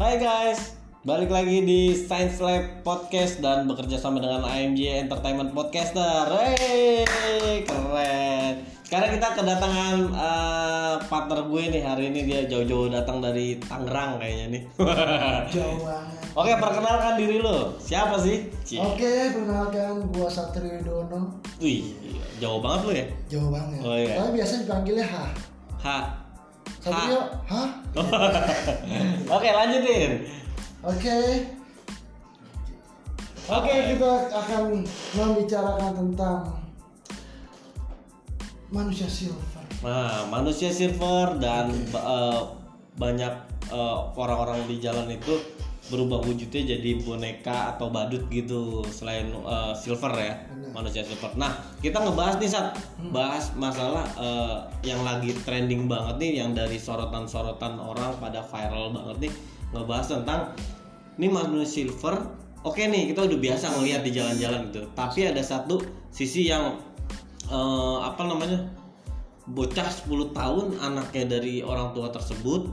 Hai guys, balik lagi di Science Lab Podcast dan bekerja sama dengan AMJ Entertainment Podcaster. Hey, keren. Sekarang kita kedatangan eh, partner gue nih hari ini dia jauh-jauh datang dari Tangerang kayaknya nih. Jauh banget. Oke, perkenalkan diri lo. Siapa sih? Cie. Oke, perkenalkan gua Satrio Widono. Wih, jauh banget lo ya. Jauh banget. Oh, iya. Tapi biasa dipanggilnya H. Ha. Satrio, hah? Oke, lanjutin. Oke. Oke, kita akan membicarakan tentang manusia silver. Nah, manusia silver dan eh, banyak eh, orang-orang di jalan itu berubah wujudnya jadi boneka atau badut gitu selain eh, silver ya manusia silver. Nah kita ngebahas nih saat bahas masalah eh, yang lagi trending banget nih yang dari sorotan-sorotan orang pada viral banget nih ngebahas tentang ini manusia silver. Oke nih kita udah biasa ngelihat di jalan-jalan gitu. Tapi ada satu sisi yang eh, apa namanya bocah 10 tahun anaknya dari orang tua tersebut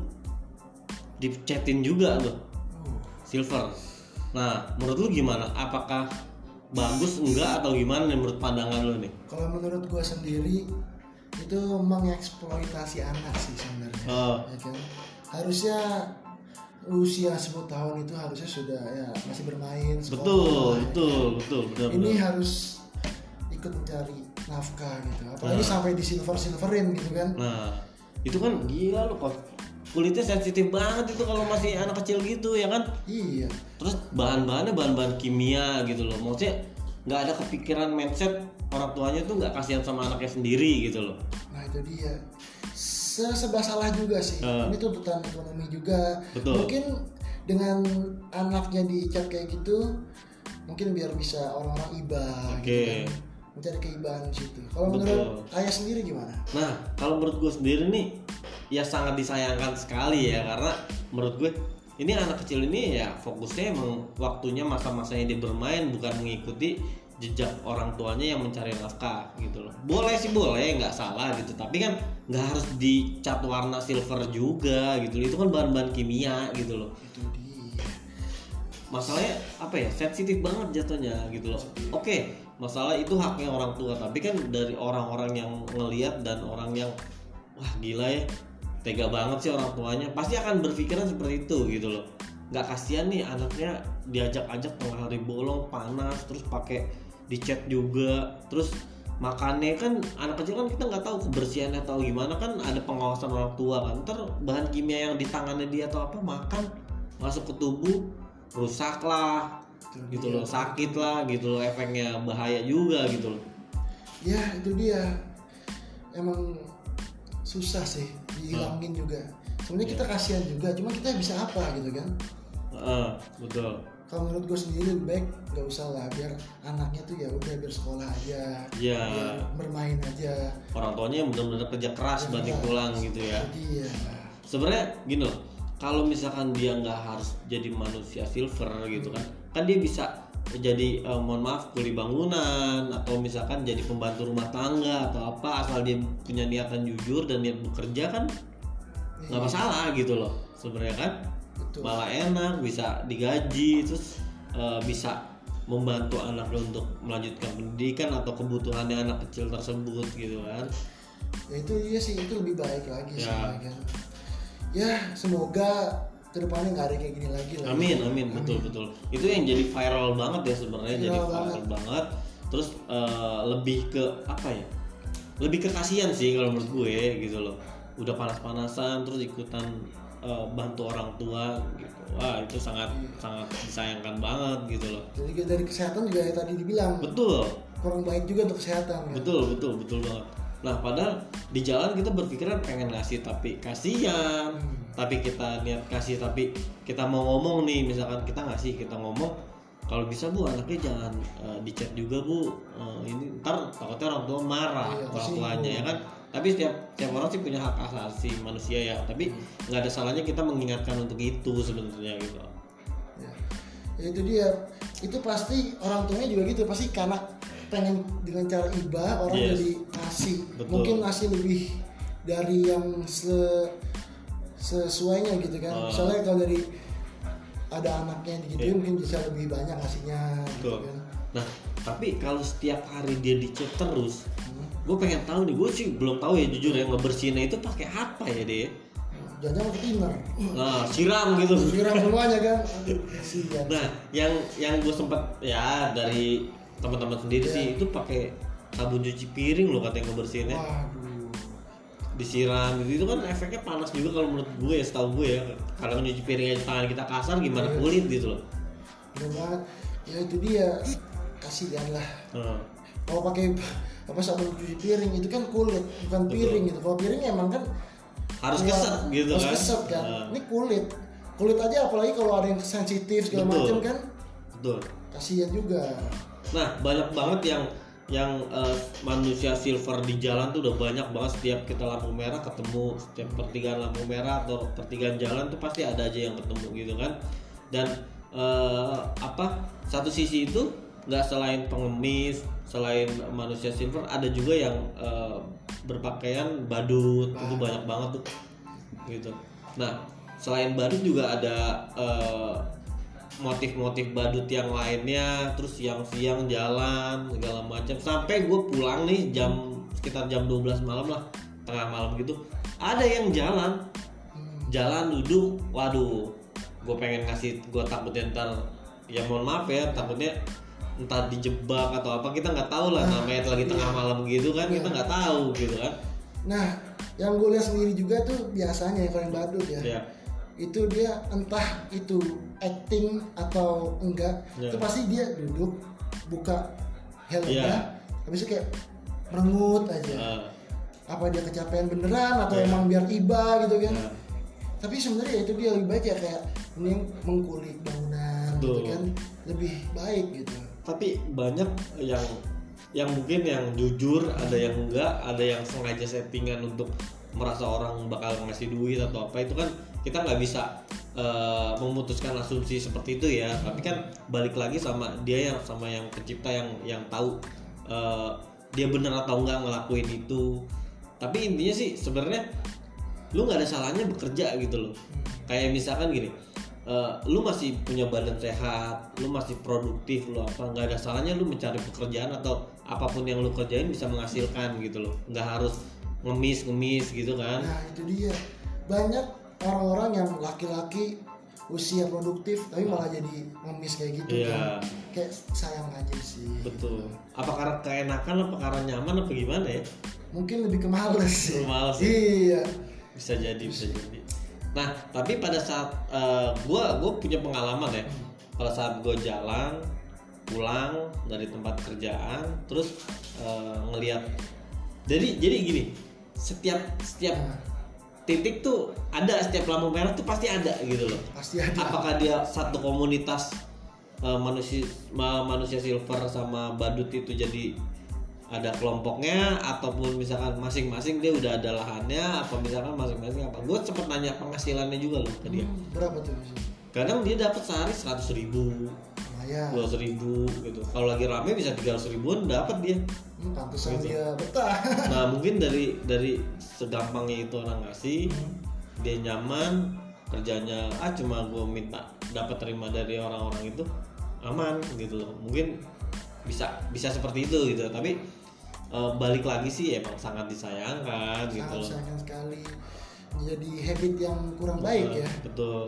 dicetin juga tuh silver nah menurut lu gimana apakah bagus enggak atau gimana nih menurut pandangan lu nih Kalau menurut gua sendiri itu mengeksploitasi anak sih sebenarnya. Oh. Ya kan? Harusnya usia 10 tahun itu harusnya sudah ya masih bermain sekolah, betul ya betul betul betul ini betul. harus ikut mencari nafkah gitu apalagi Nah. sampai di silver silverin gitu kan nah itu kan gila lu kok kulitnya sensitif banget itu kalau masih anak kecil gitu ya kan? Iya. Terus bahan-bahannya bahan-bahan kimia gitu loh. Maksudnya nggak ada kepikiran mindset orang tuanya tuh nggak kasihan sama anaknya sendiri gitu loh. Nah itu dia. Se- serba salah juga sih. Eh. ini tuntutan ekonomi juga. Betul. mungkin dengan anaknya diikat kayak gitu mungkin biar bisa orang-orang iba Oke. gitu kan mencari keibahan di situ kalau menurut ayah sendiri gimana Nah, kalau menurut gue sendiri nih, ya sangat disayangkan sekali ya karena menurut gue ini anak kecil ini ya fokusnya emang waktunya masa-masanya dia bermain bukan mengikuti jejak orang tuanya yang mencari nafkah gitu loh. Boleh sih boleh, nggak salah gitu. Tapi kan nggak harus dicat warna silver juga gitu. loh. Itu kan bahan-bahan kimia gitu loh itu dia masalahnya apa ya sensitif banget jatuhnya gitu loh oke masalah itu haknya orang tua. Tapi kan dari orang-orang yang ngeliat dan orang yang wah gila ya tega banget sih orang tuanya pasti akan berpikiran seperti itu gitu loh. Nggak kasihan nih anaknya diajak-ajak tengah hari bolong panas terus pakai dicat juga. Terus makannya kan anak kecil kan kita nggak tahu kebersihannya atau gimana. Kan ada pengawasan orang tua kan. Ntar bahan kimia yang di tangannya dia atau apa makan masuk ke tubuh rusak lah Itu gitu dia. loh sakit lah gitu loh efeknya bahaya juga gitu loh. Ya itu dia. Emang susah sih dihilangin juga. Sebenarnya kita kasihan juga cuma kita bisa apa gitu kan? Heeh, betul. Kalau menurut gue sendiri lebih baik nggak usah lah biar anaknya tuh ya udah biar sekolah aja ya biar bermain aja. Orang tuanya yang benar-benar kerja keras banting Iya. tulang gitu ya. iya sebenarnya gini loh kalau misalkan dia nggak harus jadi manusia silver gitu kan kan dia bisa jadi eh, mohon maaf kuli bangunan atau misalkan jadi pembantu rumah tangga atau apa asal dia punya niatan jujur dan niat bekerja kan nggak masalah gitu loh sebenarnya kan. Betul. Malah enak bisa digaji terus eh, bisa membantu anaknya untuk melanjutkan pendidikan atau kebutuhannya anak kecil tersebut gitu kan. Ya itu dia sih itu lebih baik lagi sih Ya. kan ya semoga ke depannya nggak ada kayak gini lagi lah Amin, amin, betul betul. Itu yang jadi viral banget ya sebenarnya jadi Viral viral banget. Terus eh, lebih ke apa ya? Lebih ke kasihan sih kalau menurut gue gitu loh. Udah panas-panasan terus ikutan eh, bantu orang tua gitu. Wah, itu sangat sangat disayangkan banget gitu loh. jadi dari kesehatan juga ya tadi dibilang Betul. kurang baik juga untuk kesehatan kan Betul, betul, betul banget. Nah, padahal di jalan kita berpikiran pengen ngasih tapi kasihan. Tapi kita niat kasih tapi kita mau ngomong nih, misalkan kita ngasih, kita ngomong kalau bisa Bu anaknya jangan eh, dicat juga Bu. Eh, ini ntar takutnya orang tua marah Iya, orang tuanya ya kan. Tapi setiap setiap orang sih punya hak asasi manusia ya. Tapi nggak ada salahnya kita mengingatkan untuk itu sebenarnya gitu. ya. Ya itu dia itu pasti orang tuanya juga gitu pasti karena pengen dengan cara iba orang Yes. jadi ngasih Betul. mungkin ngasih lebih dari yang se sesuainya gitu kan Ah. misalnya kalau dari ada anaknya digituin mungkin bisa lebih banyak ngasihnya gitu kan Nah, tapi kalau setiap hari dia dicek terus, Hmm. gue pengen tahu nih, gue sih belum tahu ya jujur yang ngebersihinnya itu pakai apa ya dia? jangan pakai thinner Nah, siram gitu. siram semuanya kan Nah, yang yang gue sempet ya dari teman-teman sendiri Iya. sih itu pakai sabun cuci piring loh katanya ngebersihinnya. waduh. Disiram gitu itu kan efeknya panas juga kalau menurut gue ya setahu gue ya. Kalau nyuci piring aja tangan kita kasar gimana Iya. kulit gitu loh. Bener banget. Ya itu dia. Kasihan lah. Nah, kalau pakai apa sabun cuci piring itu kan kulit bukan piring gitu. Kalau piring emang kan harus ya, keset gitu harus kan. keset kan. Nah, ini kulit. Kulit aja apalagi kalau ada yang sensitif segala Betul. macam kan. Betul. Kasihan juga. Nah banyak banget yang yang eh, manusia silver di jalan tuh udah banyak banget setiap kita lampu merah ketemu setiap pertigaan lampu merah atau pertigaan jalan tuh pasti ada aja yang ketemu gitu kan. Dan eh, apa satu sisi itu nggak selain pengemis selain manusia silver ada juga yang eh, berpakaian badut itu banyak banget tuh gitu. Nah selain badut juga ada eh, motif-motif badut yang lainnya terus siang-siang jalan segala macam. Sampai gue pulang nih jam sekitar jam 12 malam lah tengah malam gitu ada yang jalan. Jalan duduk waduh gue pengen ngasih gue takutnya ntar ya mohon maaf ya takutnya entah dijebak atau apa kita nggak tahu lah namanya lagi tengah malam gitu kan kita nggak tahu gitu kan. Nah yang gue lihat sendiri juga tuh biasanya ya kalau yang badut ya. Ya itu dia entah itu acting atau enggak Ya. itu pasti dia duduk buka helmnya Ya. habis itu kayak merengut aja eh, apa dia kecapean beneran atau Ya. emang biar iba gitu kan ya. tapi sebenarnya itu dia lebih baik ya kayak mending mengkulik bangunan gitu kan lebih baik gitu tapi banyak yang yang mungkin yang jujur ada yang enggak ada yang sengaja settingan untuk merasa orang bakal ngasih duit atau apa itu kan kita nggak bisa eh, memutuskan asumsi seperti itu ya. Tapi kan balik lagi sama dia yang sama yang pencipta yang yang tahu eh, dia benar atau enggak ngelakuin itu. Tapi intinya sih sebenarnya lu nggak ada salahnya bekerja gitu loh. Kayak misalkan gini eh, lu masih punya badan sehat lu masih produktif lu apa nggak ada salahnya lu mencari pekerjaan atau apa pun yang lu kerjain bisa menghasilkan gitu loh. Nggak harus ngemis ngemis gitu kan. Nah itu dia. Banyak orang-orang yang laki-laki usia produktif tapi malah jadi ngemis kayak gitu Iya. kan. Kayak sayang aja sih. Betul. Apa karena keenakan apa karena nyaman apa gimana ya? Mungkin lebih ke males sih. Males ya? iya. Bisa jadi bisa jadi. Nah tapi pada saat eh, gua gue punya pengalaman ya. Pada saat gue jalan pulang dari tempat kerjaan terus eh, ngelihat jadi jadi gini setiap setiap Nah, titik tuh ada setiap lampu merah tuh pasti ada gitu loh. Pasti ada. Apakah dia satu komunitas eh, manusia ma- manusia silver sama badut itu jadi ada kelompoknya ataupun misalkan masing-masing dia udah ada lahannya apa misalkan masing-masing apa? Gue sempet nanya penghasilannya juga loh ke dia. Hmm, berapa tuh? Kadang dia dapat sehari seratus ribu lumayan dua ribu gitu. Kalau lagi rame bisa tiga ribuan dapat dia. Hmm, pantesan Gitu. dia betah. Nah mungkin dari dari segampangnya itu orang ngasih dia nyaman kerjanya ah cuma gue minta dapat terima dari orang-orang itu aman gitu loh. Mungkin bisa bisa seperti itu gitu. Tapi eh, balik lagi sih emang sangat disayangkan gitu sangat loh. sayang sekali. Jadi habit yang kurang baik Betul, ya. betul.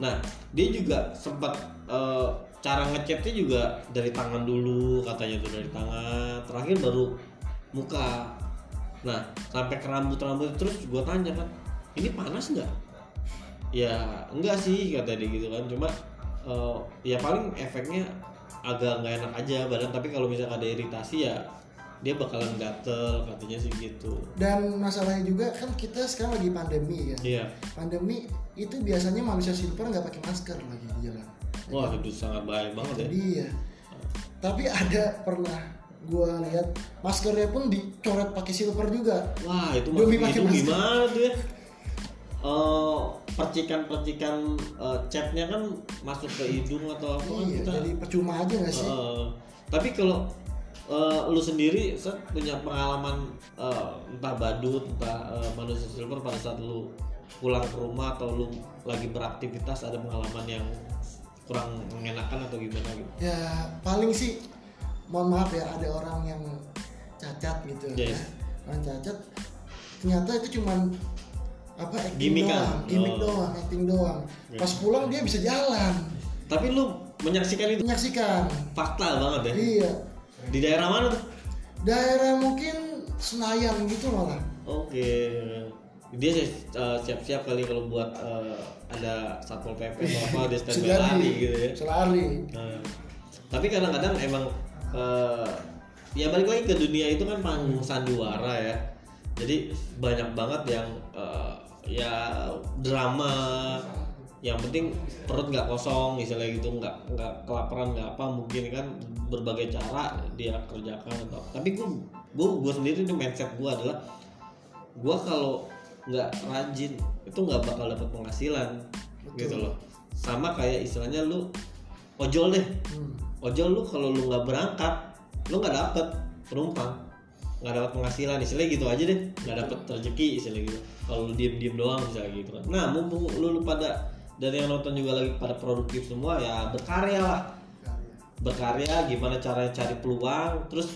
Nah dia juga sempat eh, cara ngechatnya juga dari tangan dulu katanya tuh dari tangan. Terakhir baru muka. Nah sampai ke rambut rambut terus gue tanya kan ini panas nggak? Ya enggak sih kata dia gitu kan. Cuma eh, ya paling efeknya agak nggak enak aja badan. Tapi kalau misalnya ada iritasi ya dia bakalan gatel katanya sih gitu. Dan masalahnya juga kan kita sekarang lagi pandemi ya. Iya. Pandemi itu biasanya manusia silver nggak pakai masker lagi di jalan wah itu sangat bahaya banget ya jadi ya tapi ada pernah gua lihat maskernya pun dicoret pakai silver juga Wah itu Demi itu masker. gimana tuh ya? Eh, percikan-percikan catnya kan masuk ke hidung atau apa kan iya kita. jadi percuma aja nggak sih tapi kalau eh, lu sendiri Seth, punya pengalaman eh, entah badut entah eh, manusia silver pada saat lu pulang ke rumah atau lu lagi beraktivitas ada pengalaman yang kurang mengenakan atau gimana gitu? Ya paling sih mohon maaf ya ada orang yang cacat gitu Yes. ya orang cacat ternyata itu cuman apa acting Gimmick kan? doang gimmick Oh. doang acting doang. Pas pulang dia bisa jalan. Tapi lu menyaksikan itu? Menyaksikan. Fakta banget ya? Iya. Di daerah mana tuh? Daerah mungkin Senayan gitu malah oke dia uh, siap-siap kali kalau buat uh, ada satpol pp atau apa dia standby lari gitu ya. Bisa lari. Nah, tapi kadang-kadang emang eh, ya balik lagi ke dunia itu kan panggung sandiwara ya. Jadi banyak banget yang eh, ya drama yang penting perut nggak kosong misalnya gitu nggak nggak kelaparan nggak apa mungkin kan berbagai cara dia kerjakan atau tapi gue gue gue sendiri itu mindset gue adalah gue kalau nggak rajin itu nggak bakal dapat penghasilan gitu loh. Sama kayak istilahnya lu ojol deh. Hmm. ojol lu kalau lu nggak berangkat lu nggak dapet penumpang nggak dapat penghasilan istilahnya gitu aja deh. Nggak dapet rezeki istilahnya gitu. Kalau lu diem diem doang misalnya gitu kan. Nah mumpung lu, lu pada dari yang nonton juga lagi pada produktif semua ya berkarya lah. Berkarya gimana caranya cari peluang. Terus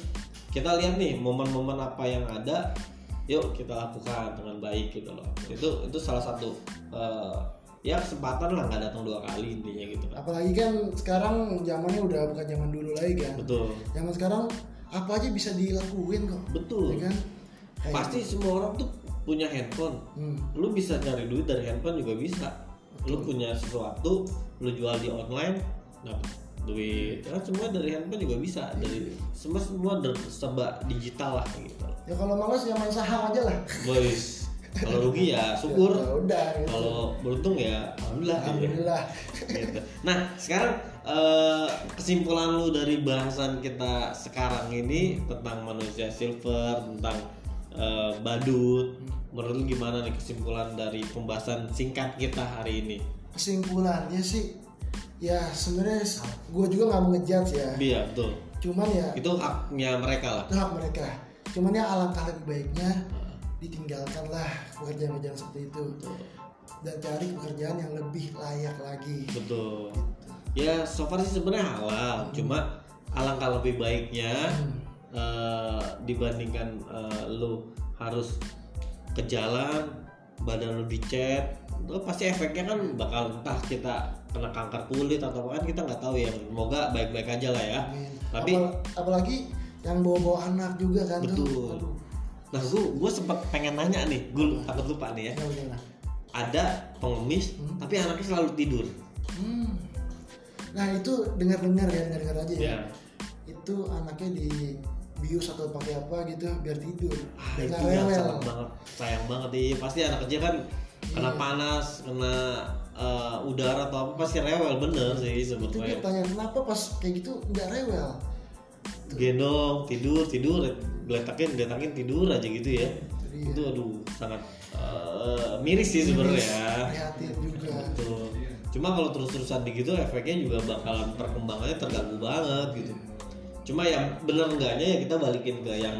kita lihat nih momen-momen apa yang ada yuk kita lakukan dengan baik gitu loh. Itu itu salah satu eh, ya kesempatan lah nggak datang dua kali intinya gitu. Kan apalagi kan sekarang zamannya udah bukan zaman dulu lagi kan. Betul. Zaman sekarang apa aja bisa dilakuin kok betul. ya kan? Kayak- pasti semua orang tuh punya handphone. Hmm. lu bisa cari duit dari handphone juga bisa. Lu punya sesuatu lu jual di online dapat duit kan semua dari handphone juga bisa dari semua semua serba digital lah gitu ya kalau malas ya main saham aja lah boys kalau rugi ya syukur ya udah gitu. kalau beruntung ya alhamdulillah alhamdulillah Gitu. Nah, sekarang eh, kesimpulan lu dari bahasan kita sekarang ini tentang manusia silver, tentang eh, badut, menurut lu gimana nih kesimpulan dari pembahasan singkat kita hari ini? kesimpulannya sih ya sebenarnya gue juga nggak ngejudge ya. Iya, betul. cuman ya Itu haknya mereka lah. itu hak mereka. Cuman ya alangkah lebih baiknya ditinggalkanlah pekerjaan-pekerjaan seperti itu. Dan cari pekerjaan yang lebih layak lagi. Betul. Ya, so far sih sebenarnya halal, cuma alangkah lebih baiknya eh, dibandingkan eh, lu harus ke jalan, badan lu dicet, itu pasti efeknya kan bakal entah kita kena kanker kulit atau apa kan kita nggak tahu ya. Semoga baik-baik aja lah ya. Amin. Tapi Apal- apalagi yang bawa-bawa anak juga kan tuh betul. Aduh, Nah, gue gue sempat pengen nanya nih, gue takut lupa nih ya. ya. Ada pengemis, tapi anaknya selalu tidur. Hmm. Nah itu dengar-dengar ya dengar-dengar aja ya. Ya. Itu anaknya di bius atau pakai apa gitu biar tidur. Ah, itu yang sangat banget sayang banget nih pasti anak kecil kan kena panas kena eh, udara atau apa pasti rewel bener sih Itu sebetulnya tanya kenapa pas kayak gitu nggak rewel. gendong tidur tidur geletakin geletakin tidur aja gitu ya Itu itu aduh sangat eh, miris sih sebenarnya Prihatin juga. Betul. Cuma kalau terus-terusan begitu efeknya juga bakalan perkembangannya terganggu banget gitu. Cuma yang bener enggaknya ya kita balikin ke yang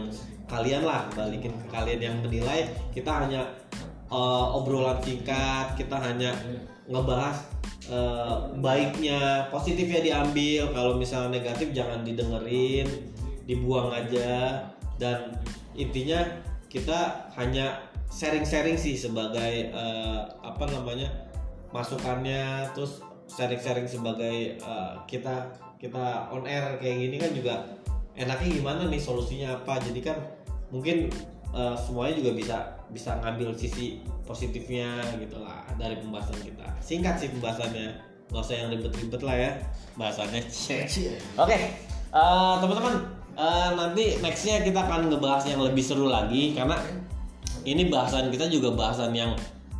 kalian lah, balikin ke kalian yang menilai. Kita hanya eh, obrolan singkat, kita hanya ngebahas eh, baiknya, positifnya diambil. Kalau misalnya negatif jangan didengerin, dibuang aja. Dan intinya kita hanya sharing-sharing sih sebagai eh, apa namanya masukannya terus sharing-sharing sebagai eh, kita kita on air kayak gini kan juga enaknya gimana nih solusinya apa jadi kan mungkin eh, semuanya juga bisa bisa ngambil sisi positifnya gitu lah dari pembahasan kita. Singkat sih pembahasannya. Nggak usah yang ribet-ribet lah ya bahasannya. Oke, eh, teman-teman, eh, nanti nextnya kita akan ngebahas yang lebih seru lagi karena ini bahasan kita juga bahasan yang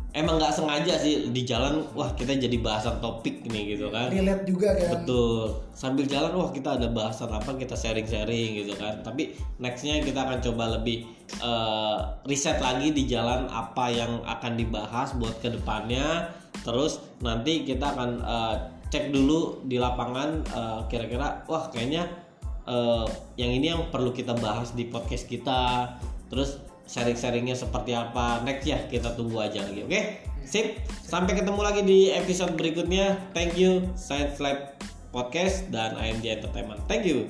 emang nggak sengaja sih di jalan, wah kita jadi bahasan topik nih gitu kan. Relate juga kan. Betul. Sambil jalan, wah kita ada bahasan apa kita sharing-sharing gitu kan. Tapi nextnya kita akan coba lebih eh, riset lagi di jalan apa yang akan dibahas buat ke depannya. Terus nanti kita akan eh, cek dulu di lapangan eh, kira-kira, wah kayaknya eh, yang ini yang perlu kita bahas di podcast kita. Terus sharing-sharingnya seperti apa. Next ya kita tunggu aja lagi oke? Sip sampai ketemu lagi di episode berikutnya. Thank you Science Lab Podcast dan IMG Entertainment. Thank you